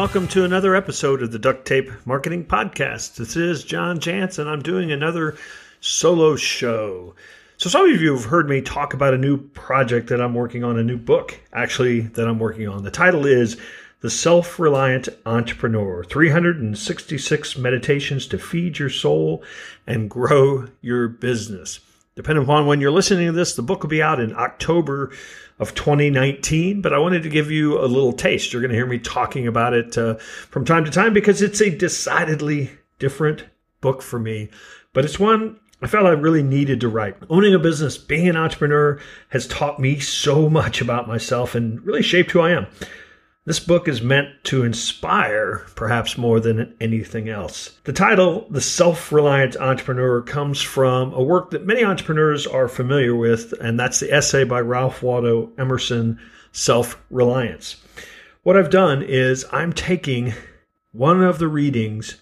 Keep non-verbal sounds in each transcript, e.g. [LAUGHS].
welcome to another episode of the Duct Tape Marketing Podcast. This is John Jantsch. I'm doing another solo show. So, some of you have heard me talk about a new project that I'm working on, a new book actually that I'm working on. The title is The Self Reliant Entrepreneur 366 Meditations to Feed Your Soul and Grow Your Business. Depending upon when you're listening to this, the book will be out in October of 2019, but I wanted to give you a little taste. You're going to hear me talking about it uh, from time to time because it's a decidedly different book for me, but it's one I felt I really needed to write. Owning a business, being an entrepreneur has taught me so much about myself and really shaped who I am. This book is meant to inspire, perhaps more than anything else. The title, The Self Reliant Entrepreneur, comes from a work that many entrepreneurs are familiar with, and that's the essay by Ralph Waldo Emerson, Self Reliance. What I've done is I'm taking one of the readings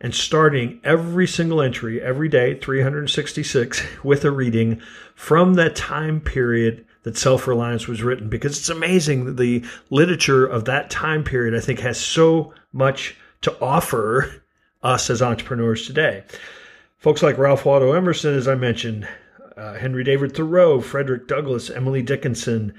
and starting every single entry every day, 366, with a reading from that time period that Self Reliance was written because it's amazing that the literature of that time period, I think, has so much to offer us as entrepreneurs today. Folks like Ralph Waldo Emerson, as I mentioned, uh, Henry David Thoreau, Frederick Douglass, Emily Dickinson,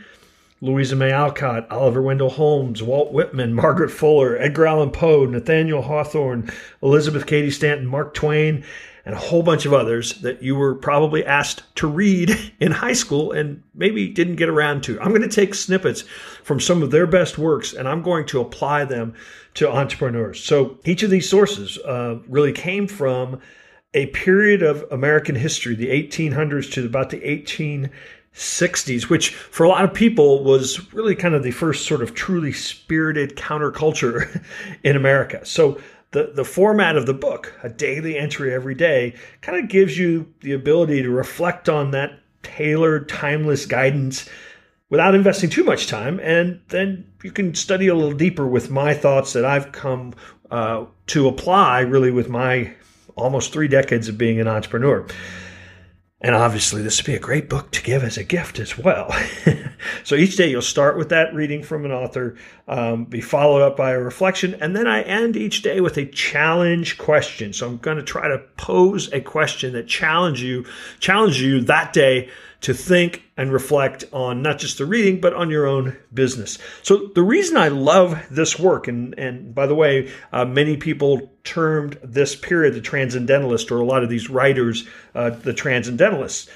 Louisa May Alcott, Oliver Wendell Holmes, Walt Whitman, [LAUGHS] Margaret Fuller, Edgar Allan Poe, Nathaniel Hawthorne, Elizabeth Cady Stanton, Mark Twain, and a whole bunch of others that you were probably asked to read in high school and maybe didn't get around to. I'm going to take snippets from some of their best works and I'm going to apply them to entrepreneurs. So each of these sources uh, really came from a period of American history, the 1800s to about the 1860s, which for a lot of people was really kind of the first sort of truly spirited counterculture [LAUGHS] in America. So the, the format of the book, a daily entry every day, kind of gives you the ability to reflect on that tailored, timeless guidance without investing too much time. And then you can study a little deeper with my thoughts that I've come uh, to apply really with my almost three decades of being an entrepreneur. And obviously, this would be a great book to give as a gift as well. [LAUGHS] so each day you'll start with that reading from an author, um, be followed up by a reflection, and then I end each day with a challenge question. So I'm going to try to pose a question that challenge you, challenge you that day to think and reflect on not just the reading, but on your own business. So the reason I love this work, and, and by the way, uh, many people termed this period the transcendentalist, or a lot of these writers, uh, the transcendentalists.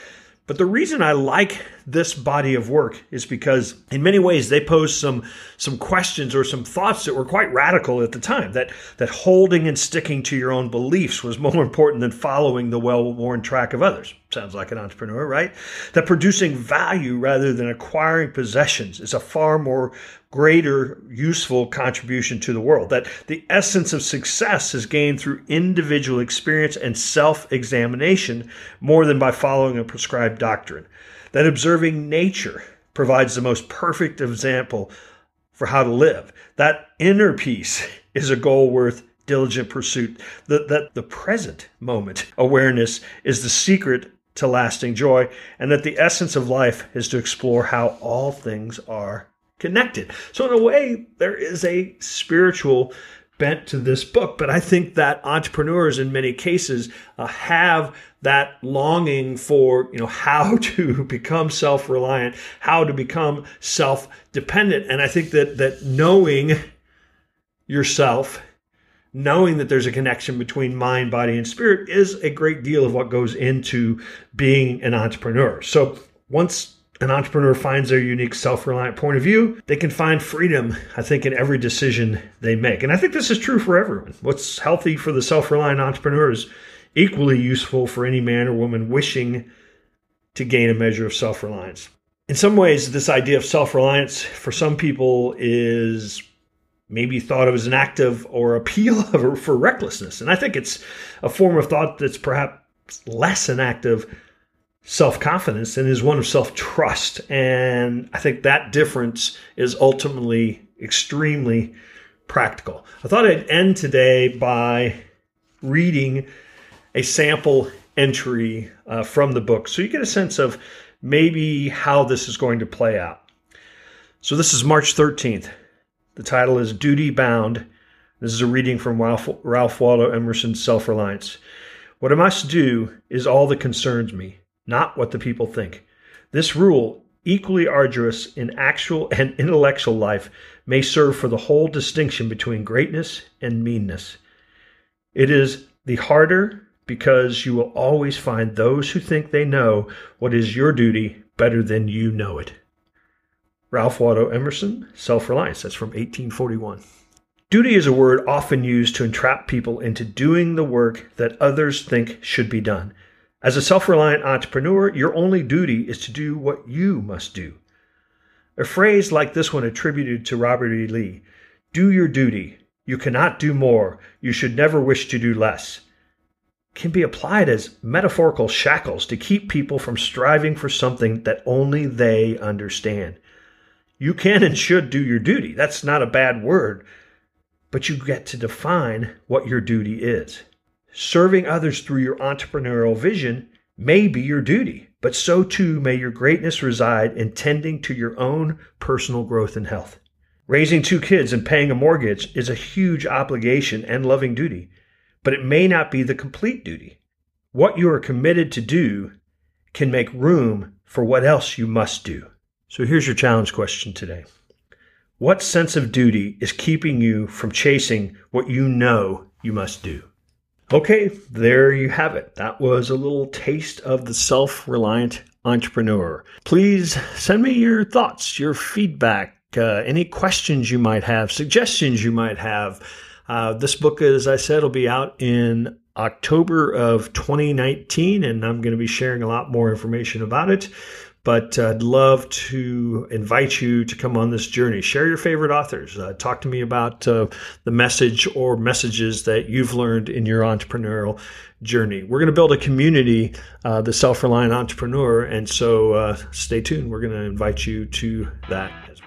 But the reason I like this body of work is because in many ways they pose some some questions or some thoughts that were quite radical at the time that that holding and sticking to your own beliefs was more important than following the well-worn track of others sounds like an entrepreneur right that producing value rather than acquiring possessions is a far more greater useful contribution to the world that the essence of success is gained through individual experience and self-examination more than by following a prescribed doctrine that observing nature provides the most perfect example for how to live. That inner peace [LAUGHS] is a goal worth diligent pursuit. That, that the present moment awareness is the secret to lasting joy, and that the essence of life is to explore how all things are connected. So, in a way, there is a spiritual bent to this book. But I think that entrepreneurs in many cases uh, have that longing for, you know, [LAUGHS] how to become self-reliant, how to become self-dependent. And I think that that knowing yourself, knowing that there's a connection between mind, body, and spirit is a great deal of what goes into being an entrepreneur. So once an entrepreneur finds their unique self reliant point of view, they can find freedom, I think, in every decision they make. And I think this is true for everyone. What's healthy for the self reliant entrepreneur is equally useful for any man or woman wishing to gain a measure of self reliance. In some ways, this idea of self reliance for some people is maybe thought of as an act of or appeal [LAUGHS] for recklessness. And I think it's a form of thought that's perhaps less an act of self confidence and is one of self trust. And I think that difference is ultimately extremely practical. I thought I'd end today by reading a sample entry uh, from the book so you get a sense of maybe how this is going to play out. So this is March 13th. The title is Duty Bound. This is a reading from Ralph, Waldo Emerson's Self Reliance. What I must do is all that concerns me, not what the people think. This rule, equally arduous in actual and [LAUGHS] intellectual life, may serve for the whole distinction between greatness and meanness. It is the harder because you will always find those who think they know what is your duty better than you know it. Ralph Waldo Emerson, Self Reliance. That's from 1841. Duty is a word often used to entrap people into doing the work that others think should be done. As a self reliant entrepreneur, your only duty is to do what you must do. A phrase like this one attributed to Robert E. Lee do your duty. You cannot do more. You should never wish to do less can be applied as metaphorical shackles to keep people from striving for something that only they understand. You can and should do your duty. That's not a bad word, but you get to define what your duty is. Serving others through your entrepreneurial vision may be your duty, but so too may your greatness reside in tending to your own personal growth and health. Raising two kids and paying a mortgage is a huge obligation and loving duty but it may not be the complete duty. What you are committed to do can make room for what else you must do. So here's your challenge question today. What sense of duty is keeping you from chasing what you know you must do? Okay, there you have it. That was a little taste of the self reliant entrepreneur. Please send me your thoughts, your feedback, uh, any questions you might have, suggestions you might have. Uh, this book, as I said, will be out in October of 2019, and I'm going to be sharing a lot more information about it. But I'd love to invite you to come on this journey. Share your favorite authors. Uh, talk to me about uh, the message or messages that you've learned in your entrepreneurial journey. We're going to build a community, uh, the self reliant entrepreneur. And so uh, stay tuned. We're going to invite you to that as well.